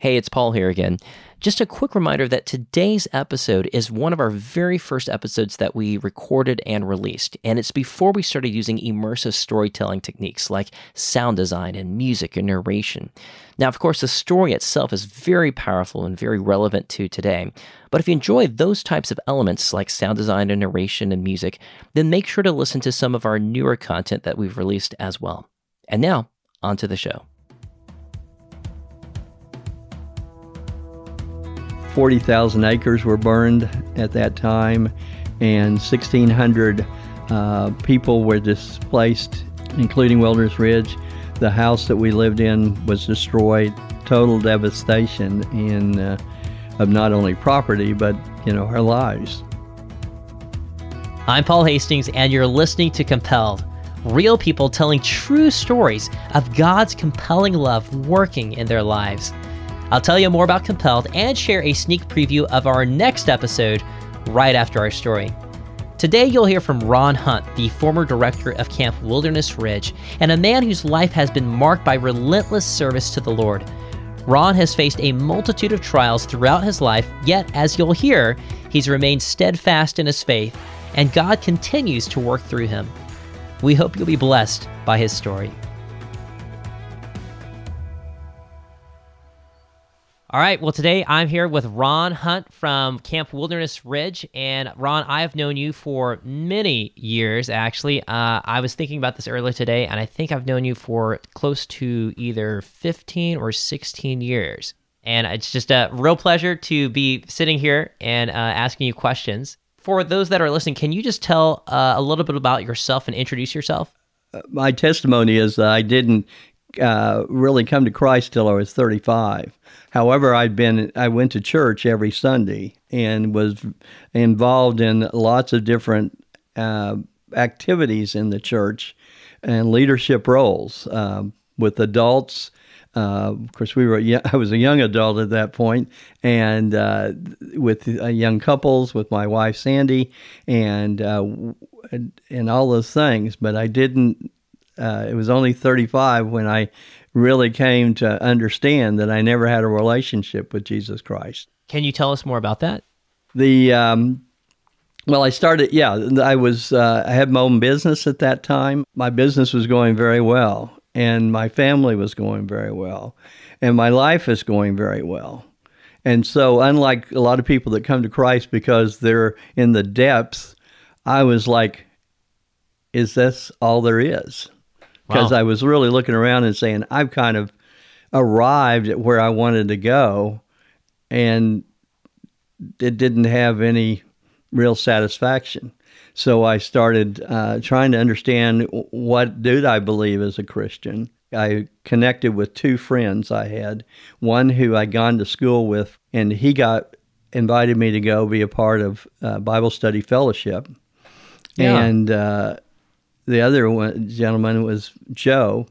Hey, it's Paul here again. Just a quick reminder that today's episode is one of our very first episodes that we recorded and released, and it's before we started using immersive storytelling techniques like sound design and music and narration. Now, of course, the story itself is very powerful and very relevant to today, but if you enjoy those types of elements like sound design and narration and music, then make sure to listen to some of our newer content that we've released as well. And now, on to the show. 40,000 acres were burned at that time, and 1,600 uh, people were displaced, including Wilderness Ridge. The house that we lived in was destroyed. Total devastation in uh, of not only property but you know our lives. I'm Paul Hastings, and you're listening to Compelled. Real people telling true stories of God's compelling love working in their lives. I'll tell you more about Compelled and share a sneak preview of our next episode right after our story. Today, you'll hear from Ron Hunt, the former director of Camp Wilderness Ridge, and a man whose life has been marked by relentless service to the Lord. Ron has faced a multitude of trials throughout his life, yet, as you'll hear, he's remained steadfast in his faith, and God continues to work through him. We hope you'll be blessed by his story. All right. Well, today I'm here with Ron Hunt from Camp Wilderness Ridge. And Ron, I have known you for many years, actually. Uh, I was thinking about this earlier today, and I think I've known you for close to either 15 or 16 years. And it's just a real pleasure to be sitting here and uh, asking you questions. For those that are listening, can you just tell uh, a little bit about yourself and introduce yourself? Uh, my testimony is that I didn't uh, really come to Christ till I was 35. However, I'd been I went to church every Sunday and was involved in lots of different uh, activities in the church and leadership roles uh, with adults. Uh, of course, we were. I was a young adult at that point, and uh, with uh, young couples, with my wife Sandy, and uh, and all those things. But I didn't. It was only 35 when I really came to understand that I never had a relationship with Jesus Christ. Can you tell us more about that? The um, well, I started. Yeah, I was. Uh, I had my own business at that time. My business was going very well, and my family was going very well, and my life is going very well. And so, unlike a lot of people that come to Christ because they're in the depths, I was like, "Is this all there is?" Because wow. I was really looking around and saying, I've kind of arrived at where I wanted to go, and it didn't have any real satisfaction. So I started uh, trying to understand what did I believe as a Christian. I connected with two friends I had, one who I'd gone to school with, and he got invited me to go be a part of uh, Bible study fellowship. Yeah. And uh, the other one, gentleman was Joe,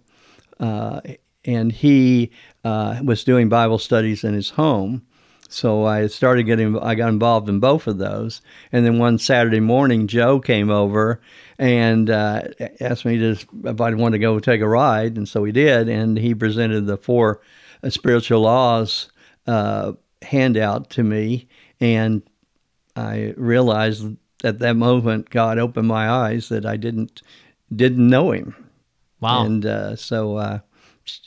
uh, and he uh, was doing Bible studies in his home. So I started getting, I got involved in both of those. And then one Saturday morning, Joe came over and uh, asked me to, if I wanted to go take a ride. And so we did. And he presented the four uh, spiritual laws uh, handout to me. And I realized at that moment, God opened my eyes that I didn't didn't know him. Wow. And uh, so uh,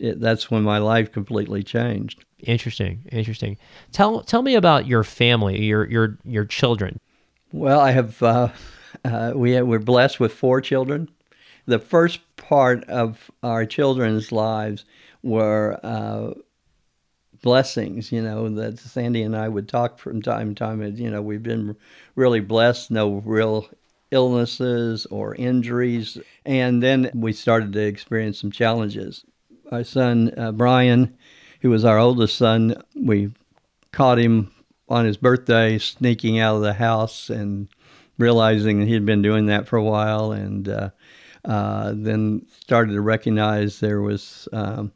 it, that's when my life completely changed. Interesting. Interesting. Tell tell me about your family, your your your children. Well, I have uh, uh, we have, we're blessed with four children. The first part of our children's lives were uh, blessings. You know that Sandy and I would talk from time to time. And, you know, we've been really blessed. No real illnesses or injuries. And then we started to experience some challenges. Our son, uh, Brian, who was our oldest son, we caught him on his birthday sneaking out of the house and realizing that he had been doing that for a while. And uh, uh, then started to recognize there was um,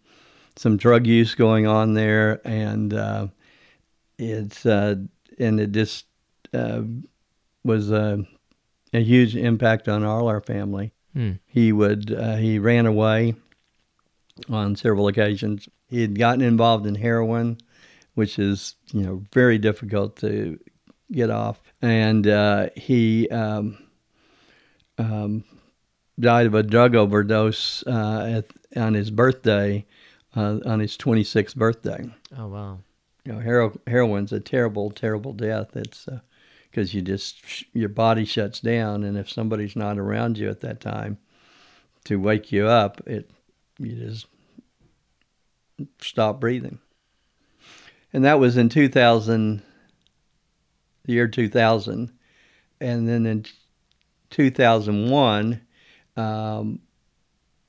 some drug use going on there. And uh, it's, uh, and it just uh, was a a huge impact on all our family. Hmm. He would uh, he ran away on several occasions. He had gotten involved in heroin which is you know very difficult to get off. And uh, he um, um, died of a drug overdose uh, at, on his birthday, uh, on his 26th birthday. Oh wow! You know, hero, heroin's a terrible, terrible death. It's because you just your body shuts down, and if somebody's not around you at that time to wake you up, it you just stop breathing. And that was in 2000, the year 2000. And then in 2001, um,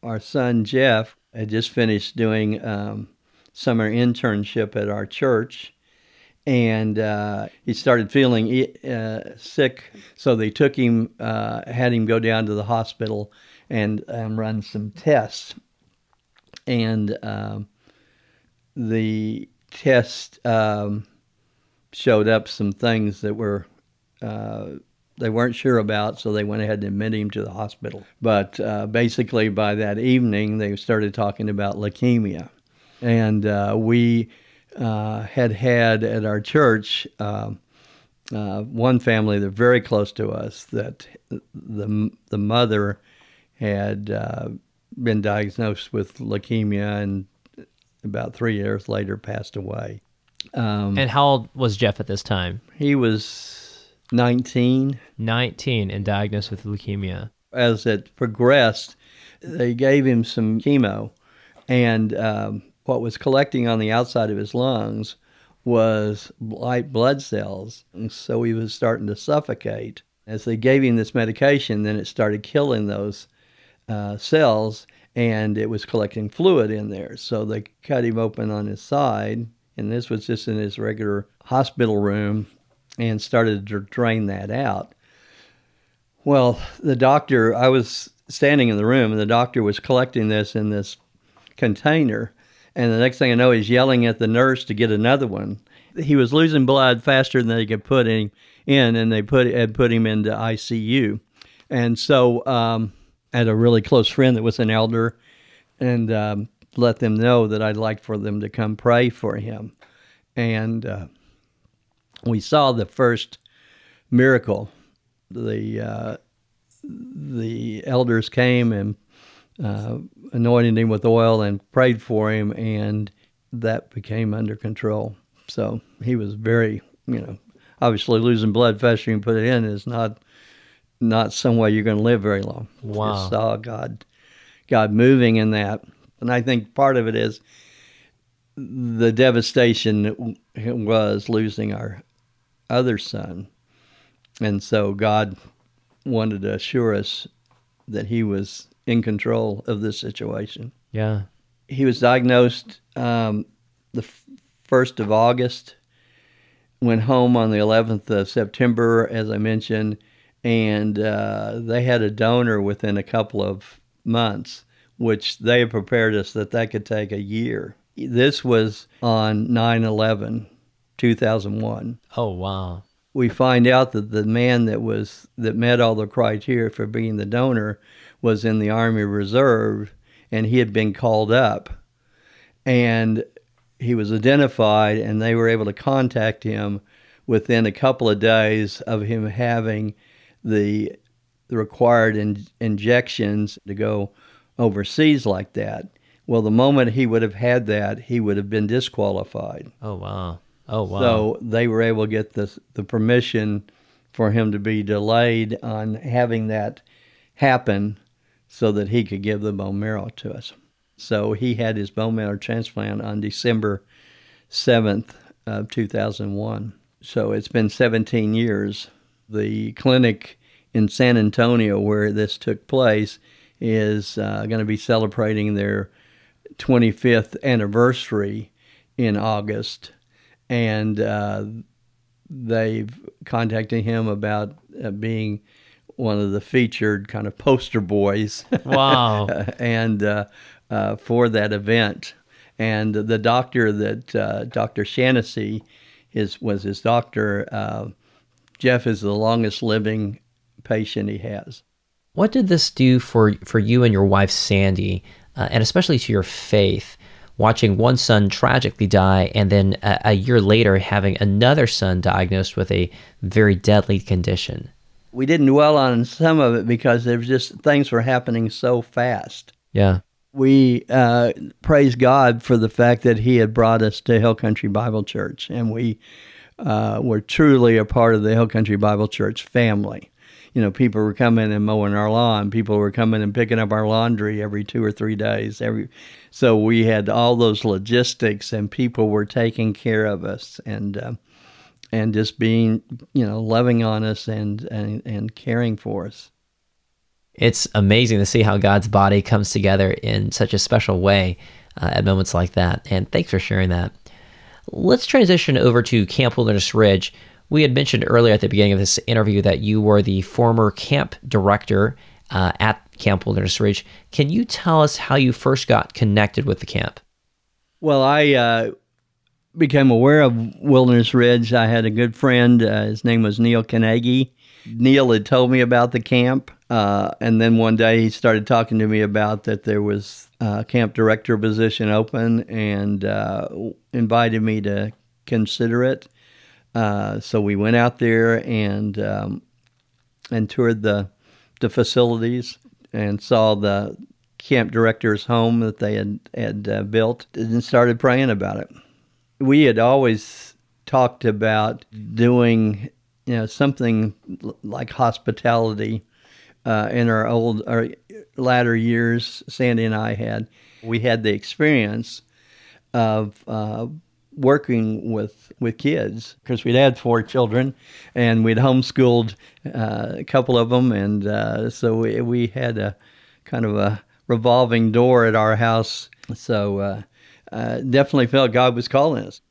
our son Jeff had just finished doing um, summer internship at our church. And uh, he started feeling uh, sick, so they took him, uh, had him go down to the hospital and um, run some tests. And um, the test um, showed up some things that were uh, they weren't sure about, so they went ahead and admitted him to the hospital. But uh, basically, by that evening, they started talking about leukemia, and uh, we uh, had had at our church. Um, uh, one family that very close to us that the the mother had uh, been diagnosed with leukemia and about three years later passed away. Um, and how old was Jeff at this time? He was 19. 19 and diagnosed with leukemia. As it progressed, they gave him some chemo, and um, what was collecting on the outside of his lungs was white blood cells. And so he was starting to suffocate. As they gave him this medication, then it started killing those uh, cells and it was collecting fluid in there. So they cut him open on his side, and this was just in his regular hospital room, and started to drain that out. Well, the doctor, I was standing in the room, and the doctor was collecting this in this container. And the next thing I know, he's yelling at the nurse to get another one. He was losing blood faster than they could put him in, and they put had put him into ICU. And so um, had a really close friend that was an elder and um, let them know that I'd like for them to come pray for him. And uh, we saw the first miracle. The uh, the elders came and uh, anointed him with oil and prayed for him, and that became under control. So he was very, you know, obviously losing blood faster you put it in is not not some way you're going to live very long. Wow. Just saw God, God moving in that, and I think part of it is the devastation that was losing our other son, and so God wanted to assure us that He was in control of this situation. Yeah. He was diagnosed um, the first of August. Went home on the 11th of September, as I mentioned and uh, they had a donor within a couple of months, which they prepared us that that could take a year. This was on 9 11, 2001. Oh, wow. We find out that the man that was that met all the criteria for being the donor was in the Army Reserve and he had been called up and he was identified and they were able to contact him within a couple of days of him having the, the required in, injections to go overseas like that. Well, the moment he would have had that, he would have been disqualified. Oh wow! Oh wow! So they were able to get the the permission for him to be delayed on having that happen, so that he could give the bone marrow to us. So he had his bone marrow transplant on December seventh of two thousand one. So it's been seventeen years the clinic in San Antonio where this took place is uh, going to be celebrating their 25th anniversary in August, and uh, they've contacted him about uh, being one of the featured kind of poster boys. Wow! and uh, uh, for that event, and the doctor that uh, Dr. Shaughnessy is was his doctor Jeff is the longest living patient he has. What did this do for for you and your wife Sandy, uh, and especially to your faith? watching one son tragically die, and then a, a year later having another son diagnosed with a very deadly condition. We didn't dwell on some of it because there was just things were happening so fast. Yeah. We uh, praise God for the fact that He had brought us to Hill Country Bible Church, and we uh, were truly a part of the Hill Country Bible Church family you know, people were coming and mowing our lawn. People were coming and picking up our laundry every two or three days. Every, so we had all those logistics, and people were taking care of us and uh, and just being, you know, loving on us and and, and caring for us. It's amazing to see how God's body comes together in such a special way uh, at moments like that. And thanks for sharing that. Let's transition over to Camp Wilderness Ridge. We had mentioned earlier at the beginning of this interview that you were the former camp director uh, at Camp Wilderness Ridge. Can you tell us how you first got connected with the camp? Well, I uh, became aware of Wilderness Ridge. I had a good friend. Uh, his name was Neil Carnegie. Neil had told me about the camp, uh, and then one day he started talking to me about that there was a camp director position open, and uh, invited me to consider it. Uh, so we went out there and um, and toured the the facilities and saw the camp director's home that they had had uh, built and started praying about it. We had always talked about doing you know something like hospitality uh, in our old our latter years. Sandy and I had we had the experience of uh, working with with kids because we'd had four children and we'd homeschooled uh, a couple of them and uh, so we, we had a kind of a revolving door at our house so uh, definitely felt god was calling us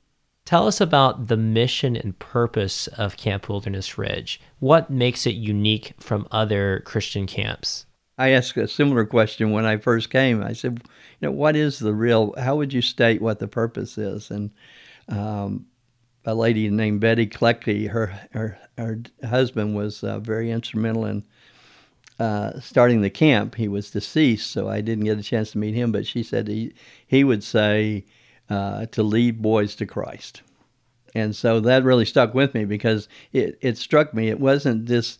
tell us about the mission and purpose of camp wilderness ridge what makes it unique from other christian camps I asked a similar question when I first came. I said, you know, what is the real, how would you state what the purpose is? And um, a lady named Betty Klecky, her, her, her husband was uh, very instrumental in uh, starting the camp. He was deceased, so I didn't get a chance to meet him, but she said he, he would say uh, to lead boys to Christ. And so that really stuck with me because it, it struck me. It wasn't this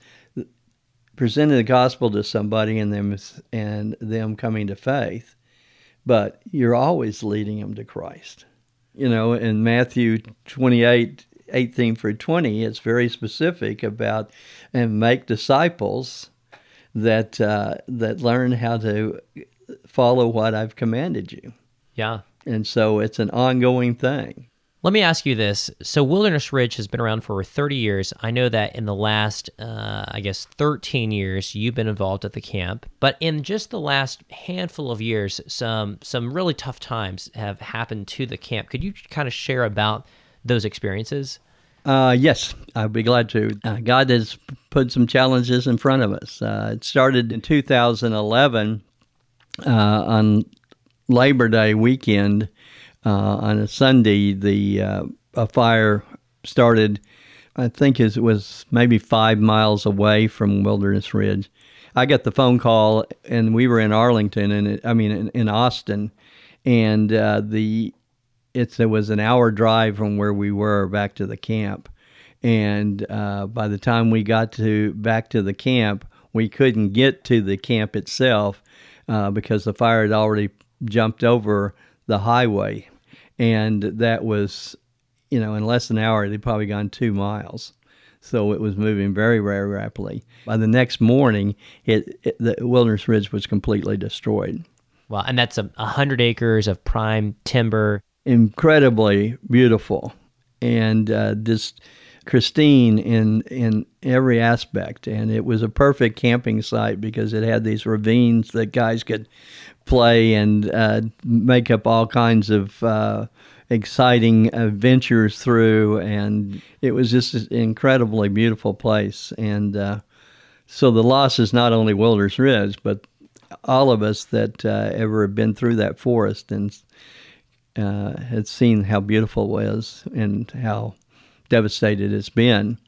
presenting the gospel to somebody and them and them coming to faith, but you're always leading them to Christ. You know, in Matthew 28, 18 through 20, it's very specific about and make disciples that uh, that learn how to follow what I've commanded you. Yeah. And so it's an ongoing thing. Let me ask you this. So, Wilderness Ridge has been around for 30 years. I know that in the last, uh, I guess, 13 years, you've been involved at the camp. But in just the last handful of years, some some really tough times have happened to the camp. Could you kind of share about those experiences? Uh, yes, I'd be glad to. Uh, God has put some challenges in front of us. Uh, it started in 2011 uh, on Labor Day weekend uh, on a Sunday, the uh, a fire started. I think it was maybe five miles away from Wilderness Ridge. I got the phone call, and we were in Arlington, and I mean in, in Austin, and the it's it was an hour drive from where we were back to the camp, and uh, by the time we got to back to the camp, we couldn't get to the camp itself uh, because the fire had already jumped over the highway and that was, you know, in less than an hour, they'd probably gone two miles. So it was moving very, very rapidly. By the next morning, it, it the Wilderness Ridge was completely destroyed. Wow, and that's a hundred acres of prime timber. Incredibly beautiful, and uh, just Christine in in every aspect, and it was a perfect camping site because it had these ravines that guys could play and uh, make up all kinds of uh, exciting adventures through, and it was just an incredibly beautiful place. And uh, so the loss is not only Wilderness Ridge, but all of us that uh, ever have been through that forest and uh, had seen how beautiful it was and how devastated it's been.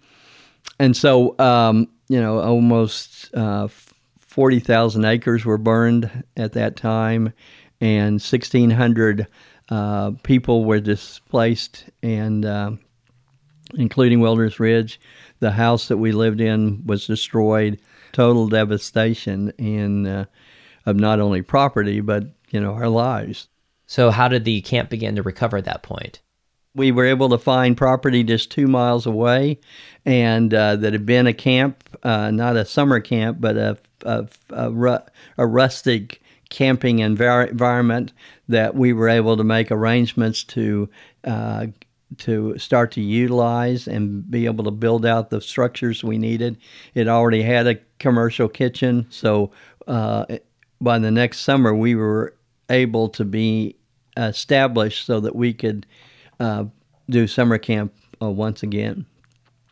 And so, um, you know, almost uh, 40,000 acres were burned at that time, and 1,600 uh, people were displaced, and uh, including Wilderness Ridge. The house that we lived in was destroyed. Total devastation in uh, of not only property but you know our lives. So, how did the camp begin to recover at that point? We were able to find property just two miles away, and uh, that had been a camp, uh, not a summer camp, but a a, a, ru- a rustic camping envir- environment that we were able to make arrangements to uh, to start to utilize and be able to build out the structures we needed. It already had a commercial kitchen, so uh, by the next summer we were able to be established so that we could uh, do summer camp uh, once again.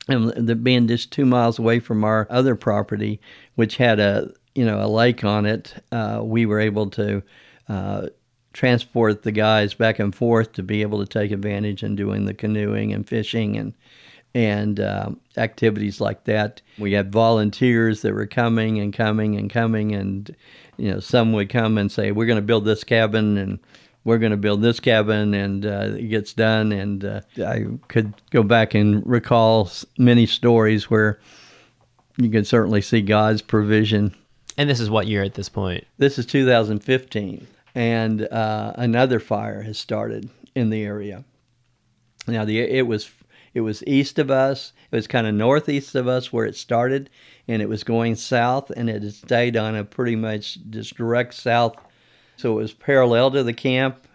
And the, being just two miles away from our other property, which had a you know a lake on it, uh, we were able to uh, transport the guys back and forth to be able to take advantage in doing the canoeing and fishing and and um, activities like that. We had volunteers that were coming and coming and coming, and you know some would come and say, "We're going to build this cabin," and we're going to build this cabin, and uh, it gets done. And uh, I could go back and recall many stories where you can certainly see God's provision. And this is what year at this point? This is 2015 and uh, another fire has started in the area. Now the it was it was east of us. It was kind of northeast of us where it started, and it was going south, and it had stayed on a pretty much just direct south. So it was parallel to the camp,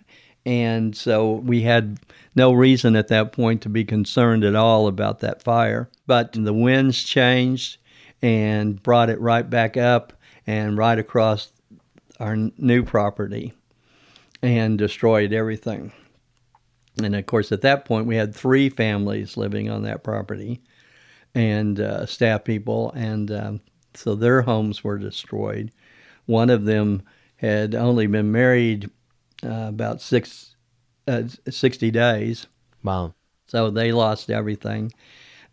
and so we had no reason at that point to be concerned at all about that fire. But the winds changed and brought it right back up and right across our new property and destroyed everything. And of course, at that point, we had three families living on that property and uh, staff people, and um, so their homes were destroyed. One of them had only been married uh, about six, uh, 60 days. Wow. So they lost everything.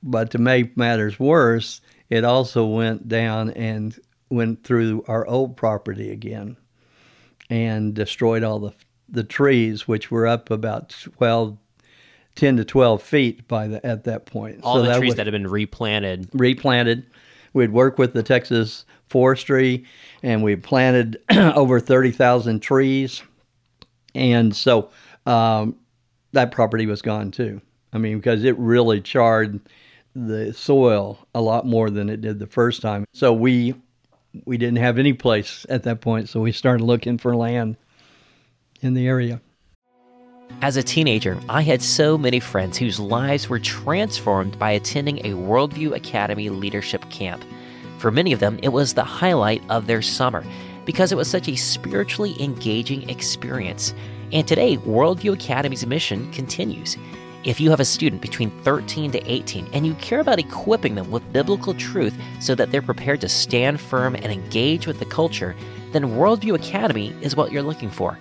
But to make matters worse, it also went down and went through our old property again and destroyed all the the trees, which were up about 12, 10 to 12 feet by the, at that point. All so the that trees that had been replanted. Replanted. We'd work with the Texas Forestry, and we planted over 30,000 trees. And so um, that property was gone too. I mean, because it really charred the soil a lot more than it did the first time. So we we didn't have any place at that point, so we started looking for land in the area. As a teenager, I had so many friends whose lives were transformed by attending a Worldview Academy leadership camp. For many of them, it was the highlight of their summer because it was such a spiritually engaging experience. And today, Worldview Academy's mission continues. If you have a student between 13 to 18 and you care about equipping them with biblical truth so that they're prepared to stand firm and engage with the culture, then Worldview Academy is what you're looking for.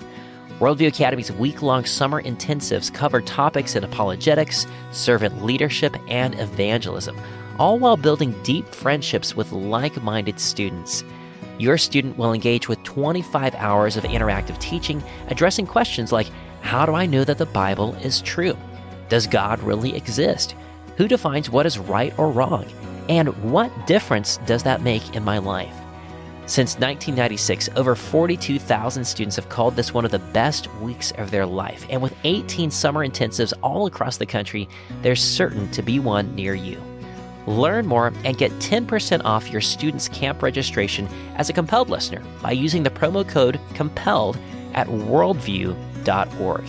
Worldview Academy's week long summer intensives cover topics in apologetics, servant leadership, and evangelism, all while building deep friendships with like minded students. Your student will engage with 25 hours of interactive teaching addressing questions like How do I know that the Bible is true? Does God really exist? Who defines what is right or wrong? And what difference does that make in my life? Since 1996, over 42,000 students have called this one of the best weeks of their life. And with 18 summer intensives all across the country, there's certain to be one near you. Learn more and get 10% off your student's camp registration as a compelled listener by using the promo code COMPELLED at worldview.org.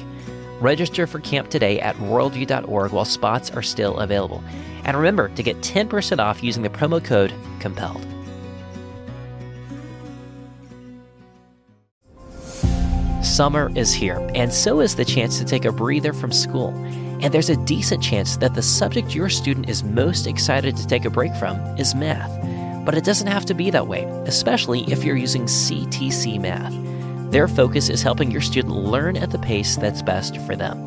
Register for camp today at worldview.org while spots are still available. And remember to get 10% off using the promo code COMPELLED. Summer is here, and so is the chance to take a breather from school. And there's a decent chance that the subject your student is most excited to take a break from is math. But it doesn't have to be that way, especially if you're using CTC Math. Their focus is helping your student learn at the pace that's best for them.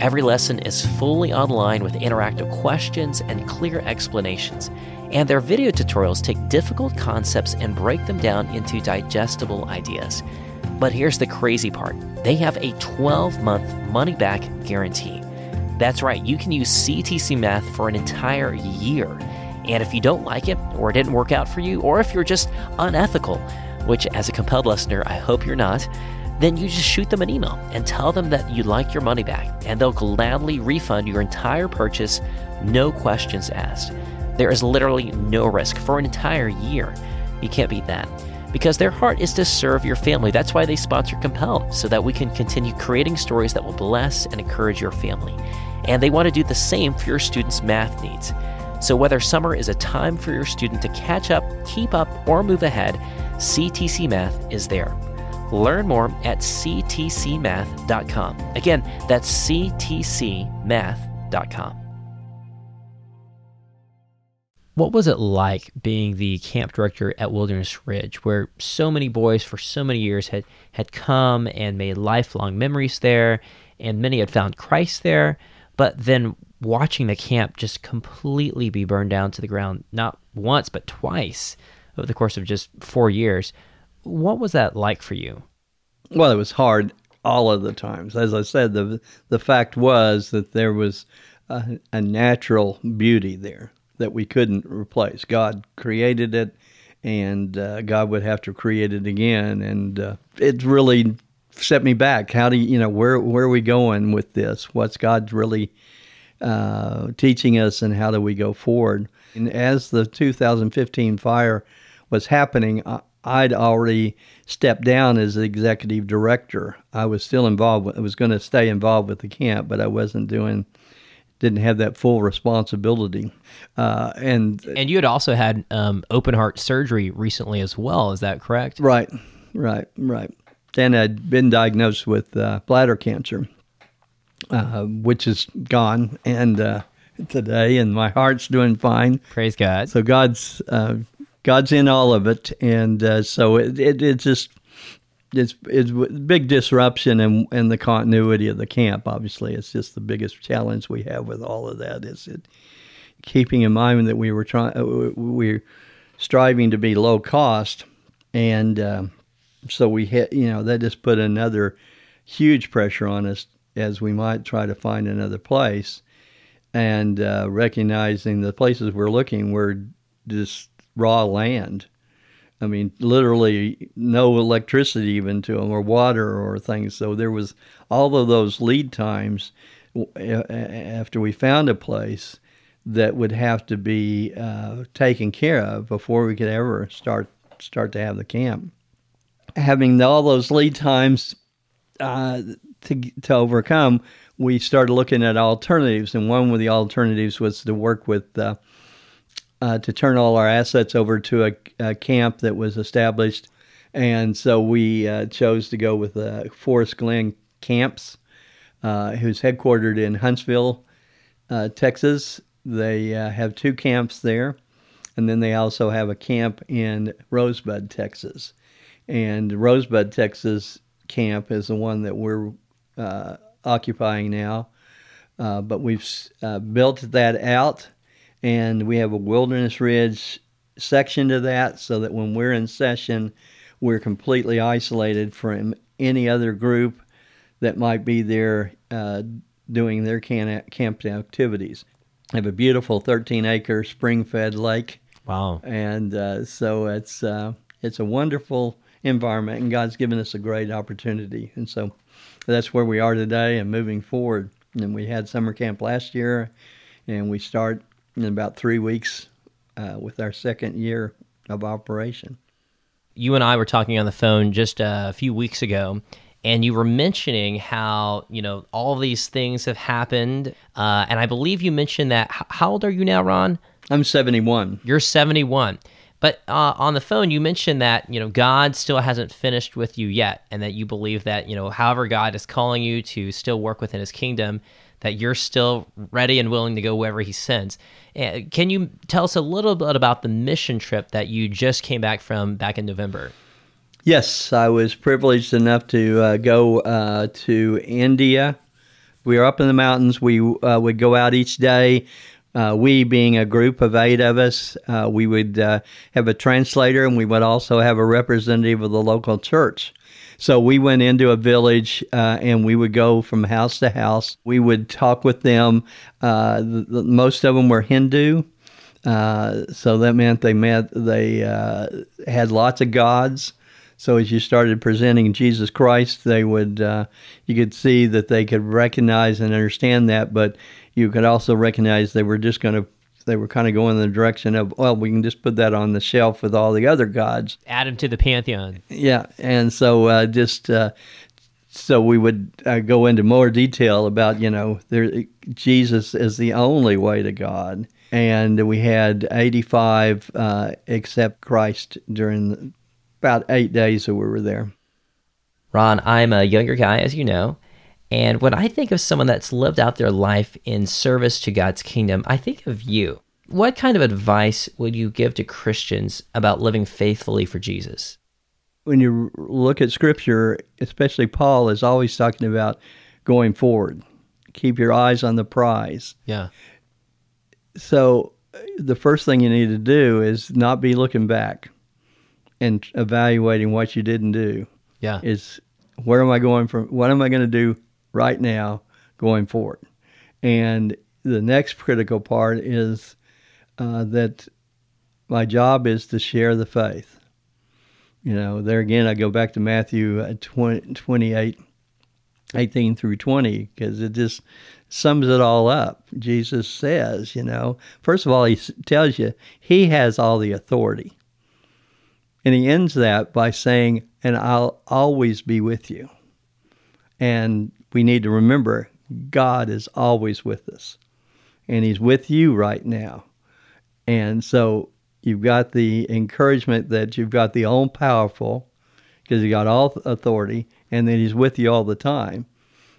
Every lesson is fully online with interactive questions and clear explanations, and their video tutorials take difficult concepts and break them down into digestible ideas. But here's the crazy part they have a 12 month money back guarantee. That's right, you can use CTC Math for an entire year. And if you don't like it, or it didn't work out for you, or if you're just unethical, which as a compelled listener, I hope you're not, then you just shoot them an email and tell them that you'd like your money back, and they'll gladly refund your entire purchase, no questions asked. There is literally no risk for an entire year. You can't beat that. Because their heart is to serve your family. That's why they sponsor Compelled, so that we can continue creating stories that will bless and encourage your family and they want to do the same for your students' math needs. So, whether summer is a time for your student to catch up, keep up, or move ahead, CTC Math is there. Learn more at ctcmath.com. Again, that's ctcmath.com. What was it like being the camp director at Wilderness Ridge, where so many boys for so many years had, had come and made lifelong memories there, and many had found Christ there? But then watching the camp just completely be burned down to the ground, not once, but twice over the course of just four years. What was that like for you? Well, it was hard all of the times. As I said, the the fact was that there was a, a natural beauty there that we couldn't replace. God created it, and uh, God would have to create it again, and uh, it really set me back. How do you, you know where where are we going with this? What's God really uh, teaching us, and how do we go forward? And as the 2015 fire was happening, I'd already stepped down as executive director. I was still involved. I was going to stay involved with the camp, but I wasn't doing didn't have that full responsibility. Uh, and and you had also had um, open heart surgery recently as well. Is that correct? Right, right, right and I'd been diagnosed with uh, bladder cancer, uh, which is gone and uh, today, and my heart's doing fine. Praise God. So God's uh, God's in all of it, and uh, so it, it it just it's it's big disruption and and the continuity of the camp. Obviously, it's just the biggest challenge we have with all of that. Is it keeping in mind that we were trying uh, we are striving to be low cost and so we hit, you know, that just put another huge pressure on us as we might try to find another place. And uh, recognizing the places we're looking were just raw land. I mean, literally no electricity even to them, or water or things. So there was all of those lead times after we found a place that would have to be uh, taken care of before we could ever start start to have the camp having all those lead times uh, to to overcome, we started looking at alternatives, and one of the alternatives was to work with uh, uh, to turn all our assets over to a, a, camp that was established, and so we uh, chose to go with uh, Forest Glen Camps, uh, who's headquartered in Huntsville, Texas. They have two camps there, and then they also have a camp in Rosebud, Texas. And Rosebud, Texas camp is the one that we're uh, occupying now. Uh, but we've uh, built that out, and we have a Wilderness Ridge section to that so that when we're in session, we're completely isolated from any other group that might be there uh, doing their camp activities. I have a beautiful 13 acre spring fed lake. Wow. And uh, so it's, uh, it's a wonderful environment, and God's given us a great opportunity. And so that's where we are today and moving forward. And we had summer camp last year, and we start in about three weeks uh, with our second year of operation. You and I were talking on the phone just a few weeks ago, and you were mentioning how you know all these things have happened, uh, and I believe you mentioned that. How old are you now, Ron? I'm 71. You're 71. But uh, on the phone, you mentioned that you know God still hasn't finished with you yet, and that you believe that you know, however God is calling you to still work within His kingdom, that you're still ready and willing to go wherever He sends. Uh, can you tell us a little bit about the mission trip that you just came back from back in November? Yes, I was privileged enough to uh, go uh, to India. We were up in the mountains. We uh, would go out each day uh, we, being a group of eight of us, uh, we would uh, have a translator and we would also have a representative of the local church So we went into a village uh, and we would go from house to house. We would talk with them. Uh, the, the, most of them were Hindu. Uh, so that meant they met, they uh, had lots of gods. So as you started presenting Jesus Christ, they would, uh, you could see that they could recognize and understand that, but you could also recognize they were just going to they were kind of going in the direction of, well, we can just put that on the shelf with all the other gods. Add them to the pantheon. Yeah, and so uh, just uh, so we would uh, go into more detail about, you know, there, Jesus is the only way to God, and we had 85 uh, accept Christ during about eight days that we were there. Ron, I'm a younger guy, as you know. And when I think of someone that's lived out their life in service to God's kingdom, I think of you. What kind of advice would you give to Christians about living faithfully for Jesus? When you look at scripture, especially Paul is always talking about going forward. Keep your eyes on the prize. Yeah. So uh, the first thing you need to do is not be looking back and evaluating what you didn't do. Yeah. Is where am I going from? What am I going to do right now going forward. And the next critical part is uh, that my job is to share the faith. You know, there again, I go back to Matthew uh, 20, 28, 18 through 20, because it just sums it all up. Jesus says, you know, first of all, he tells you he has all the authority. And he ends that by saying, and I'll always be with you. And we need to remember God is always with us, and He's with you right now. And so you've got the encouragement that you've got the all powerful, because you got all authority, and that He's with you all the time.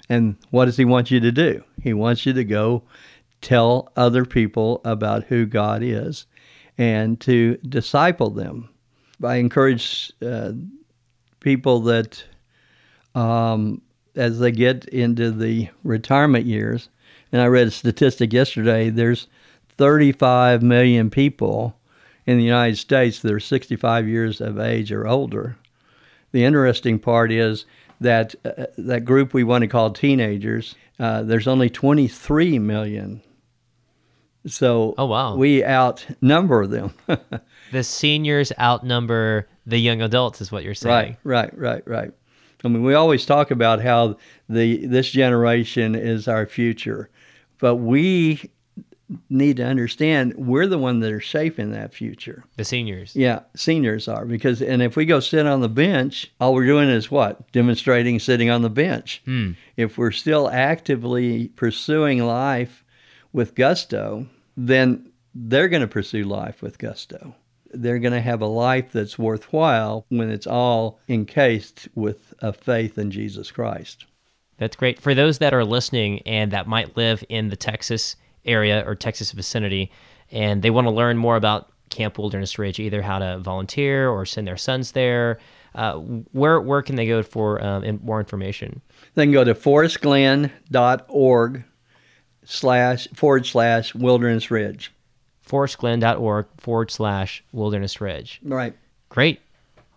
And what does He want you to do? He wants you to go tell other people about who God is and to disciple them. I encourage uh, people that um, as they get into the retirement years, and I read a statistic yesterday, there's 35 million people in the United States that are 65 years of age or older. The interesting part is that uh, that group we want to call teenagers, uh, there's only 23 million. So oh, wow. we outnumber them. the seniors outnumber the young adults, is what you're saying. Right, right, right, right. I mean, we always talk about how the this generation is our future, but we need to understand we're the one that are shaping that future. The seniors. Yeah, seniors are because and if we go sit on the bench, all we're doing is what? Demonstrating sitting on the bench. Hmm. If we're still actively pursuing life with gusto, then they're going to pursue life with gusto they're going to have a life that's worthwhile when it's all encased with a faith in Jesus Christ. That's great. For those that are listening and that might live in the Texas area or Texas vicinity, and they want to learn more about Camp Wilderness Ridge, either how to volunteer or send their sons there, uh, where where can they go for um, more information? They can go to forestglen.org slash forward slash wilderness ridge forestglen.org forward slash wilderness ridge. Right. Great.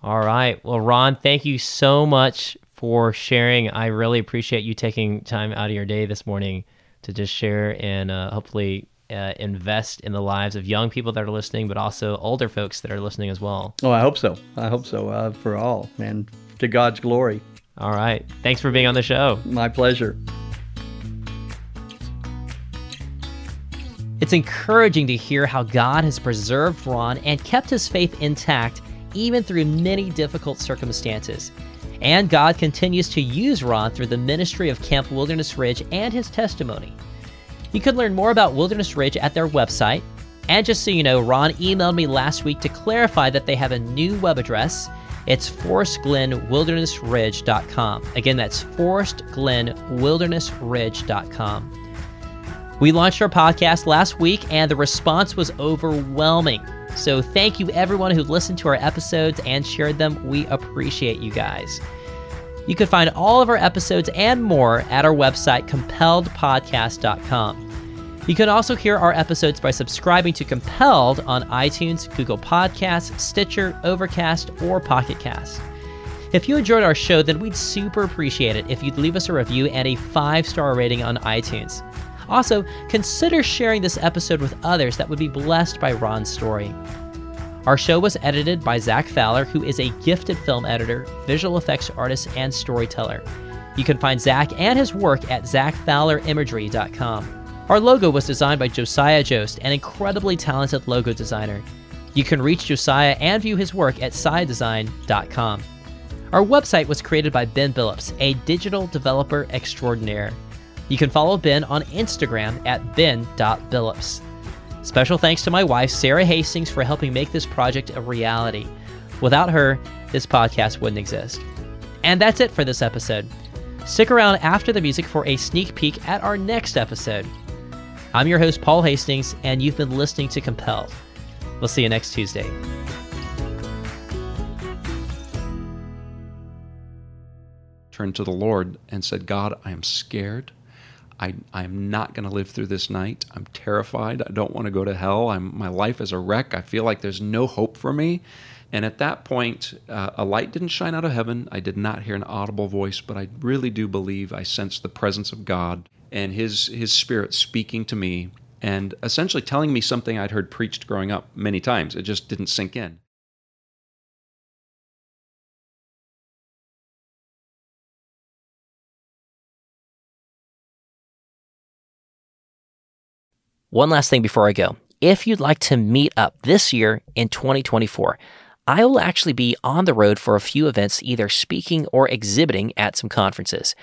All right. Well, Ron, thank you so much for sharing. I really appreciate you taking time out of your day this morning to just share and uh, hopefully uh, invest in the lives of young people that are listening, but also older folks that are listening as well. Oh, I hope so. I hope so uh, for all, and to God's glory. All right. Thanks for being on the show. My pleasure. It's encouraging to hear how God has preserved Ron and kept his faith intact even through many difficult circumstances. And God continues to use Ron through the ministry of Camp Wilderness Ridge and his testimony. You can learn more about Wilderness Ridge at their website. And just so you know, Ron emailed me last week to clarify that they have a new web address. It's forestglenwildernessridge.com. Again, that's forestglenwildernessridge.com. We launched our podcast last week and the response was overwhelming. So thank you everyone who listened to our episodes and shared them. We appreciate you guys. You can find all of our episodes and more at our website, compelledpodcast.com. You can also hear our episodes by subscribing to Compelled on iTunes, Google Podcasts, Stitcher, Overcast, or Pocket Cast. If you enjoyed our show, then we'd super appreciate it if you'd leave us a review and a five star rating on iTunes. Also, consider sharing this episode with others that would be blessed by Ron's story. Our show was edited by Zach Fowler, who is a gifted film editor, visual effects artist, and storyteller. You can find Zach and his work at zachfowlerimagery.com. Our logo was designed by Josiah Jost, an incredibly talented logo designer. You can reach Josiah and view his work at sidedesign.com. Our website was created by Ben Billups, a digital developer extraordinaire. You can follow Ben on Instagram at ben.billups. Special thanks to my wife, Sarah Hastings, for helping make this project a reality. Without her, this podcast wouldn't exist. And that's it for this episode. Stick around after the music for a sneak peek at our next episode. I'm your host, Paul Hastings, and you've been listening to Compelled. We'll see you next Tuesday. Turned to the Lord and said, God, I am scared. I, I'm not going to live through this night. I'm terrified. I don't want to go to hell. I'm, my life is a wreck. I feel like there's no hope for me. And at that point, uh, a light didn't shine out of heaven. I did not hear an audible voice, but I really do believe I sensed the presence of God and His His Spirit speaking to me and essentially telling me something I'd heard preached growing up many times. It just didn't sink in. One last thing before I go. If you'd like to meet up this year in 2024, I will actually be on the road for a few events, either speaking or exhibiting at some conferences.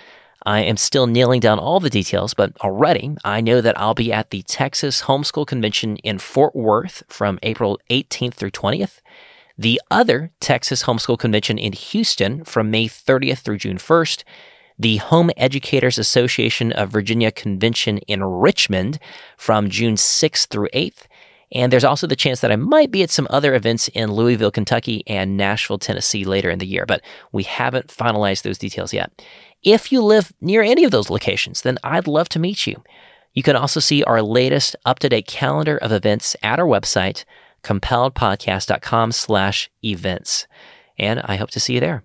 I am still nailing down all the details, but already I know that I'll be at the Texas Homeschool Convention in Fort Worth from April 18th through 20th, the other Texas Homeschool Convention in Houston from May 30th through June 1st, the Home Educators Association of Virginia Convention in Richmond from June 6th through 8th. And there's also the chance that I might be at some other events in Louisville, Kentucky and Nashville, Tennessee later in the year, but we haven't finalized those details yet. If you live near any of those locations, then I'd love to meet you. You can also see our latest up-to-date calendar of events at our website, compelledpodcast.com slash events. And I hope to see you there.